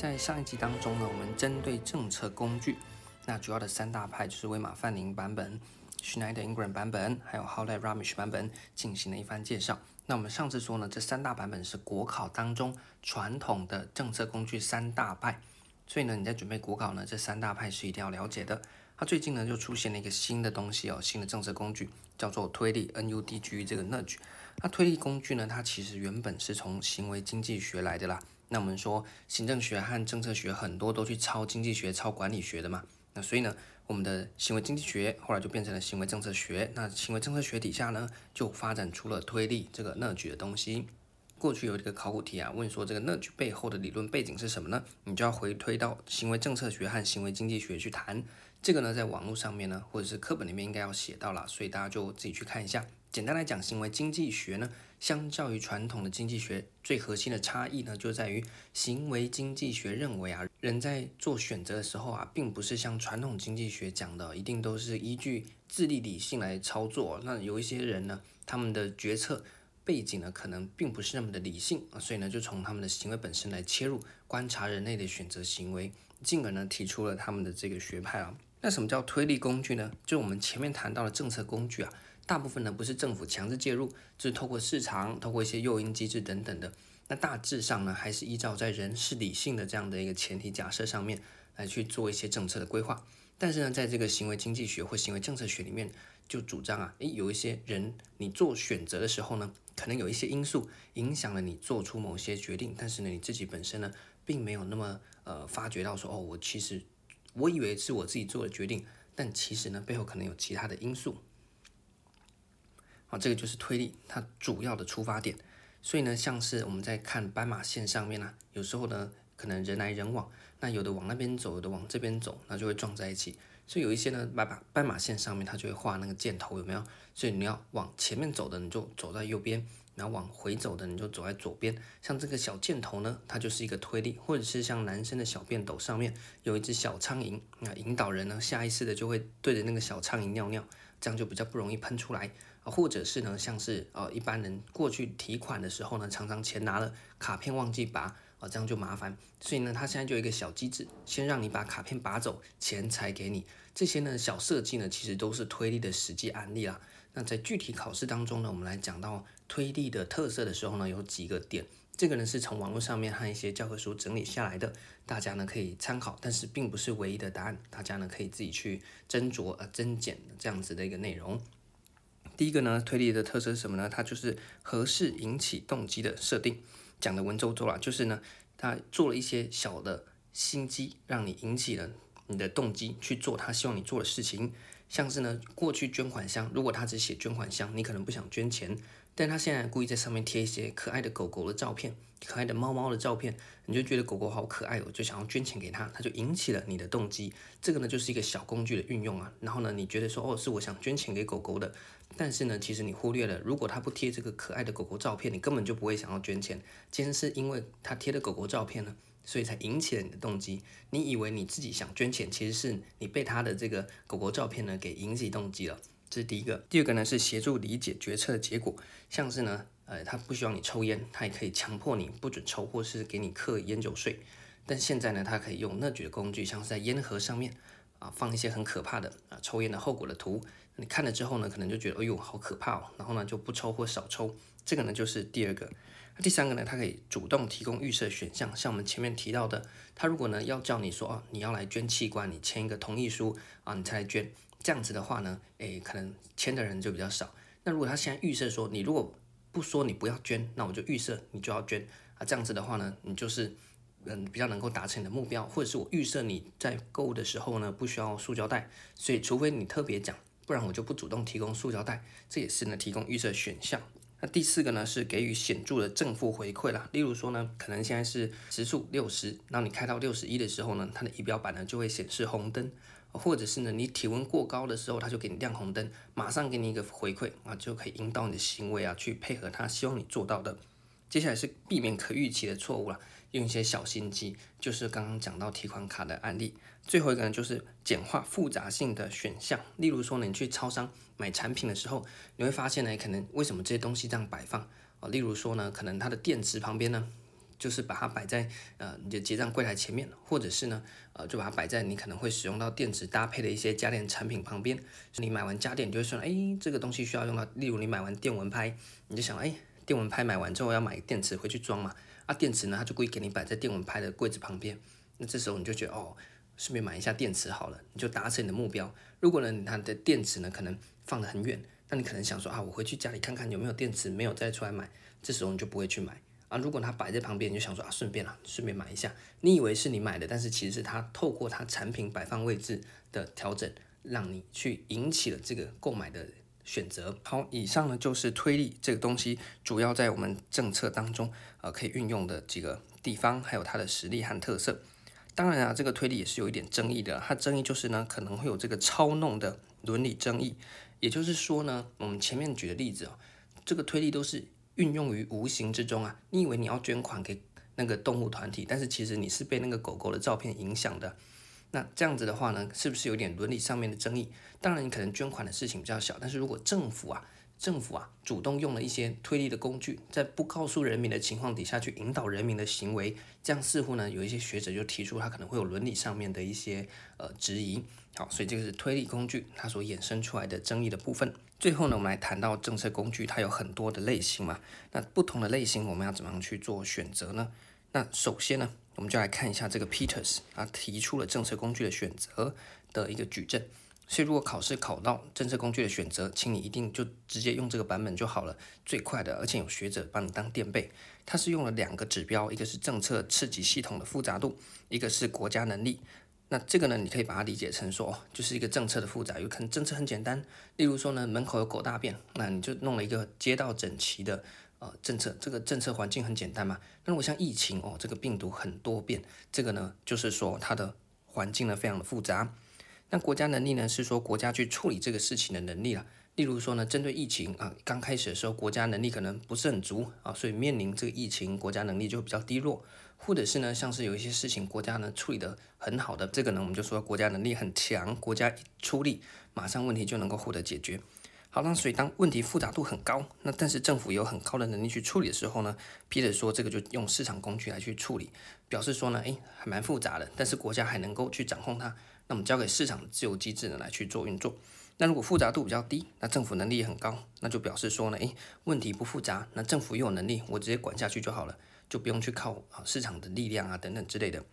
在上一集当中呢，我们针对政策工具，那主要的三大派就是威马范宁版本、Schneider Ingram 版本，还有 Howlett Ramish 版本进行了一番介绍。那我们上次说呢，这三大版本是国考当中传统的政策工具三大派，所以呢，你在准备国考呢，这三大派是一定要了解的。它最近呢就出现了一个新的东西哦，新的政策工具叫做推力 NUDG 这个 Nudge。那推力工具呢，它其实原本是从行为经济学来的啦。那我们说，行政学和政策学很多都去抄经济学、抄管理学的嘛。那所以呢，我们的行为经济学后来就变成了行为政策学。那行为政策学底下呢，就发展出了推力这个乐句的东西。过去有一个考古题啊，问说这个乐句背后的理论背景是什么呢？你就要回推到行为政策学和行为经济学去谈。这个呢，在网络上面呢，或者是课本里面应该要写到了，所以大家就自己去看一下。简单来讲，行为经济学呢，相较于传统的经济学，最核心的差异呢，就在于行为经济学认为啊，人在做选择的时候啊，并不是像传统经济学讲的，一定都是依据自利理性来操作。那有一些人呢，他们的决策背景呢，可能并不是那么的理性啊，所以呢，就从他们的行为本身来切入，观察人类的选择行为，进而呢，提出了他们的这个学派啊。那什么叫推力工具呢？就我们前面谈到的政策工具啊。大部分呢，不是政府强制介入，就是透过市场、透过一些诱因机制等等的。那大致上呢，还是依照在人是理性的这样的一个前提假设上面来去做一些政策的规划。但是呢，在这个行为经济学或行为政策学里面，就主张啊，诶，有一些人你做选择的时候呢，可能有一些因素影响了你做出某些决定，但是呢，你自己本身呢，并没有那么呃发觉到说，哦，我其实我以为是我自己做的决定，但其实呢，背后可能有其他的因素。啊，这个就是推力，它主要的出发点。所以呢，像是我们在看斑马线上面呢、啊，有时候呢，可能人来人往，那有的往那边走，有的往这边走，那就会撞在一起。所以有一些呢，斑马斑马线上面它就会画那个箭头，有没有？所以你要往前面走的，你就走在右边；然后往回走的，你就走在左边。像这个小箭头呢，它就是一个推力，或者是像男生的小便斗上面有一只小苍蝇，那引导人呢，下意识的就会对着那个小苍蝇尿尿，这样就比较不容易喷出来。或者是呢，像是呃一般人过去提款的时候呢，常常钱拿了卡片忘记拔啊，这样就麻烦。所以呢，他现在就有一个小机制，先让你把卡片拔走，钱才给你。这些呢小设计呢，其实都是推力的实际案例啦。那在具体考试当中呢，我们来讲到推力的特色的时候呢，有几个点。这个呢是从网络上面和一些教科书整理下来的，大家呢可以参考，但是并不是唯一的答案，大家呢可以自己去斟酌呃增减这样子的一个内容。第一个呢，推理的特色是什么呢？它就是合适引起动机的设定，讲的文绉绉啦，就是呢，他做了一些小的心机，让你引起了你的动机去做他希望你做的事情。像是呢，过去捐款箱，如果他只写捐款箱，你可能不想捐钱。但他现在故意在上面贴一些可爱的狗狗的照片，可爱的猫猫的照片，你就觉得狗狗好可爱哦，就想要捐钱给他，他就引起了你的动机。这个呢，就是一个小工具的运用啊。然后呢，你觉得说，哦，是我想捐钱给狗狗的，但是呢，其实你忽略了，如果他不贴这个可爱的狗狗照片，你根本就不会想要捐钱。今天是因为他贴的狗狗照片呢，所以才引起了你的动机。你以为你自己想捐钱，其实是你被他的这个狗狗照片呢给引起动机了。这是第一个，第二个呢是协助理解决策的结果，像是呢，呃，他不需要你抽烟，他也可以强迫你不准抽，或是给你课烟酒税。但现在呢，他可以用 nudge 的工具，像是在烟盒上面啊放一些很可怕的啊抽烟的后果的图，你看了之后呢，可能就觉得哎呦好可怕哦，然后呢就不抽或少抽。这个呢就是第二个。第三个呢，它可以主动提供预设选项，像我们前面提到的，他如果呢要叫你说哦，你要来捐器官，你签一个同意书啊，你才来捐。这样子的话呢，诶，可能签的人就比较少。那如果他现在预设说，你如果不说你不要捐，那我就预设你就要捐啊。这样子的话呢，你就是嗯比较能够达成你的目标，或者是我预设你在购物的时候呢不需要塑胶袋，所以除非你特别讲，不然我就不主动提供塑胶袋。这也是呢提供预设选项。那第四个呢是给予显著的正负回馈啦。例如说呢，可能现在是时速六十，那你开到六十一的时候呢，它的仪表板呢就会显示红灯。或者是呢，你体温过高的时候，它就给你亮红灯，马上给你一个回馈啊，就可以引导你的行为啊，去配合它希望你做到的。接下来是避免可预期的错误了，用一些小心机，就是刚刚讲到提款卡的案例。最后一个呢，就是简化复杂性的选项，例如说呢，你去超商买产品的时候，你会发现呢，可能为什么这些东西这样摆放啊？例如说呢，可能它的电池旁边呢，就是把它摆在呃你的结账柜台前面，或者是呢呃就把它摆在你可能会使用到电池搭配的一些家电产品旁边。你买完家电，就会说，哎，这个东西需要用到，例如你买完电蚊拍，你就想，哎，电蚊拍买完之后要买电池回去装嘛，啊，电池呢，它就故意给你摆在电蚊拍的柜子旁边，那这时候你就觉得哦。顺便买一下电池好了，你就达成你的目标。如果呢，它的电池呢可能放得很远，那你可能想说啊，我回去家里看看有没有电池，没有再出来买。这时候你就不会去买啊。如果它摆在旁边，你就想说啊，顺便啊，顺便买一下。你以为是你买的，但是其实是它透过它产品摆放位置的调整，让你去引起了这个购买的选择。好，以上呢就是推力这个东西，主要在我们政策当中呃可以运用的几个地方，还有它的实力和特色。当然啊，这个推力也是有一点争议的。它争议就是呢，可能会有这个操弄的伦理争议。也就是说呢，我们前面举的例子哦，这个推力都是运用于无形之中啊。你以为你要捐款给那个动物团体，但是其实你是被那个狗狗的照片影响的。那这样子的话呢，是不是有点伦理上面的争议？当然，你可能捐款的事情比较小，但是如果政府啊。政府啊，主动用了一些推力的工具，在不告诉人民的情况底下去引导人民的行为，这样似乎呢，有一些学者就提出他可能会有伦理上面的一些呃质疑。好，所以这个是推力工具它所衍生出来的争议的部分。最后呢，我们来谈到政策工具，它有很多的类型嘛，那不同的类型我们要怎么样去做选择呢？那首先呢，我们就来看一下这个 Peters 啊提出了政策工具的选择的一个矩阵。所以，如果考试考到政策工具的选择，请你一定就直接用这个版本就好了，最快的，而且有学者帮你当垫背。它是用了两个指标，一个是政策刺激系统的复杂度，一个是国家能力。那这个呢，你可以把它理解成说，就是一个政策的复杂。有可能政策很简单，例如说呢，门口有狗大便，那你就弄了一个街道整齐的呃政策，这个政策环境很简单嘛。那如果像疫情哦，这个病毒很多变，这个呢，就是说它的环境呢非常的复杂。那国家能力呢，是说国家去处理这个事情的能力了。例如说呢，针对疫情啊，刚开始的时候，国家能力可能不是很足啊，所以面临这个疫情，国家能力就比较低落。或者是呢，像是有一些事情，国家呢处理得很好的，这个呢，我们就说国家能力很强，国家一出力，马上问题就能够获得解决。好，那所以当问题复杂度很高，那但是政府有很高的能力去处理的时候呢，Peter 说这个就用市场工具来去处理，表示说呢，诶，还蛮复杂的，但是国家还能够去掌控它。那么交给市场自由机制呢来去做运作。那如果复杂度比较低，那政府能力也很高，那就表示说呢，诶，问题不复杂，那政府又有能力，我直接管下去就好了，就不用去靠啊市场的力量啊等等之类的。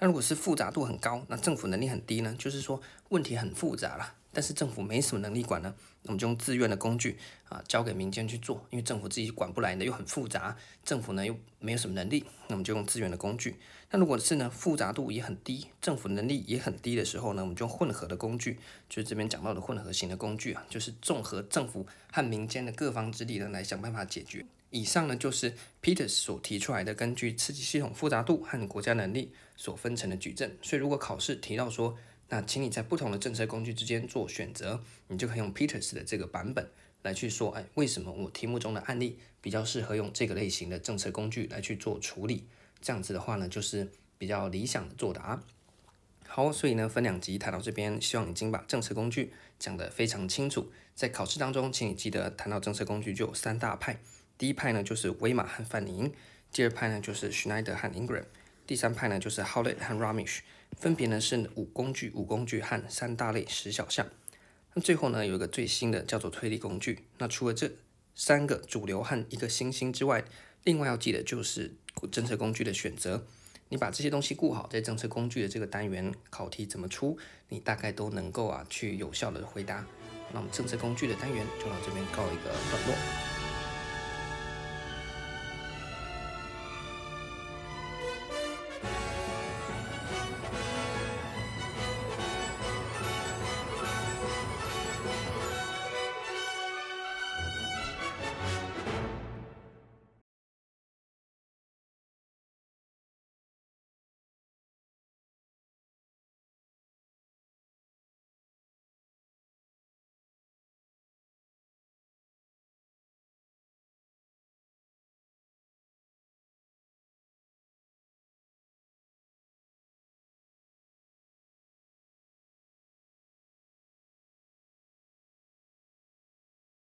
那如果是复杂度很高，那政府能力很低呢，就是说问题很复杂了。但是政府没什么能力管呢，那我们就用自愿的工具啊，交给民间去做，因为政府自己管不来的又很复杂，政府呢又没有什么能力，那我们就用自愿的工具。那如果是呢复杂度也很低，政府能力也很低的时候呢，我们就用混合的工具，就是这边讲到的混合型的工具啊，就是综合政府和民间的各方之力呢来想办法解决。以上呢就是 Peters 所提出来的根据刺激系统复杂度和国家能力所分成的矩阵。所以如果考试提到说，那请你在不同的政策工具之间做选择，你就可以用 Peters 的这个版本来去说，哎，为什么我题目中的案例比较适合用这个类型的政策工具来去做处理？这样子的话呢，就是比较理想的作答。好，所以呢，分两集谈到这边，希望已经把政策工具讲得非常清楚。在考试当中，请你记得谈到政策工具就有三大派，第一派呢就是威马和范宁，第二派呢就是 Schneider 和 Ingram，第三派呢就是 Howlett 和 Ramesh。分别呢是五工具、五工具和三大类十小项。那最后呢有一个最新的叫做推力工具。那除了这三个主流和一个新兴之外，另外要记得就是政策工具的选择。你把这些东西顾好，在政策工具的这个单元考题怎么出，你大概都能够啊去有效的回答。那么政策工具的单元就到这边告一个段落。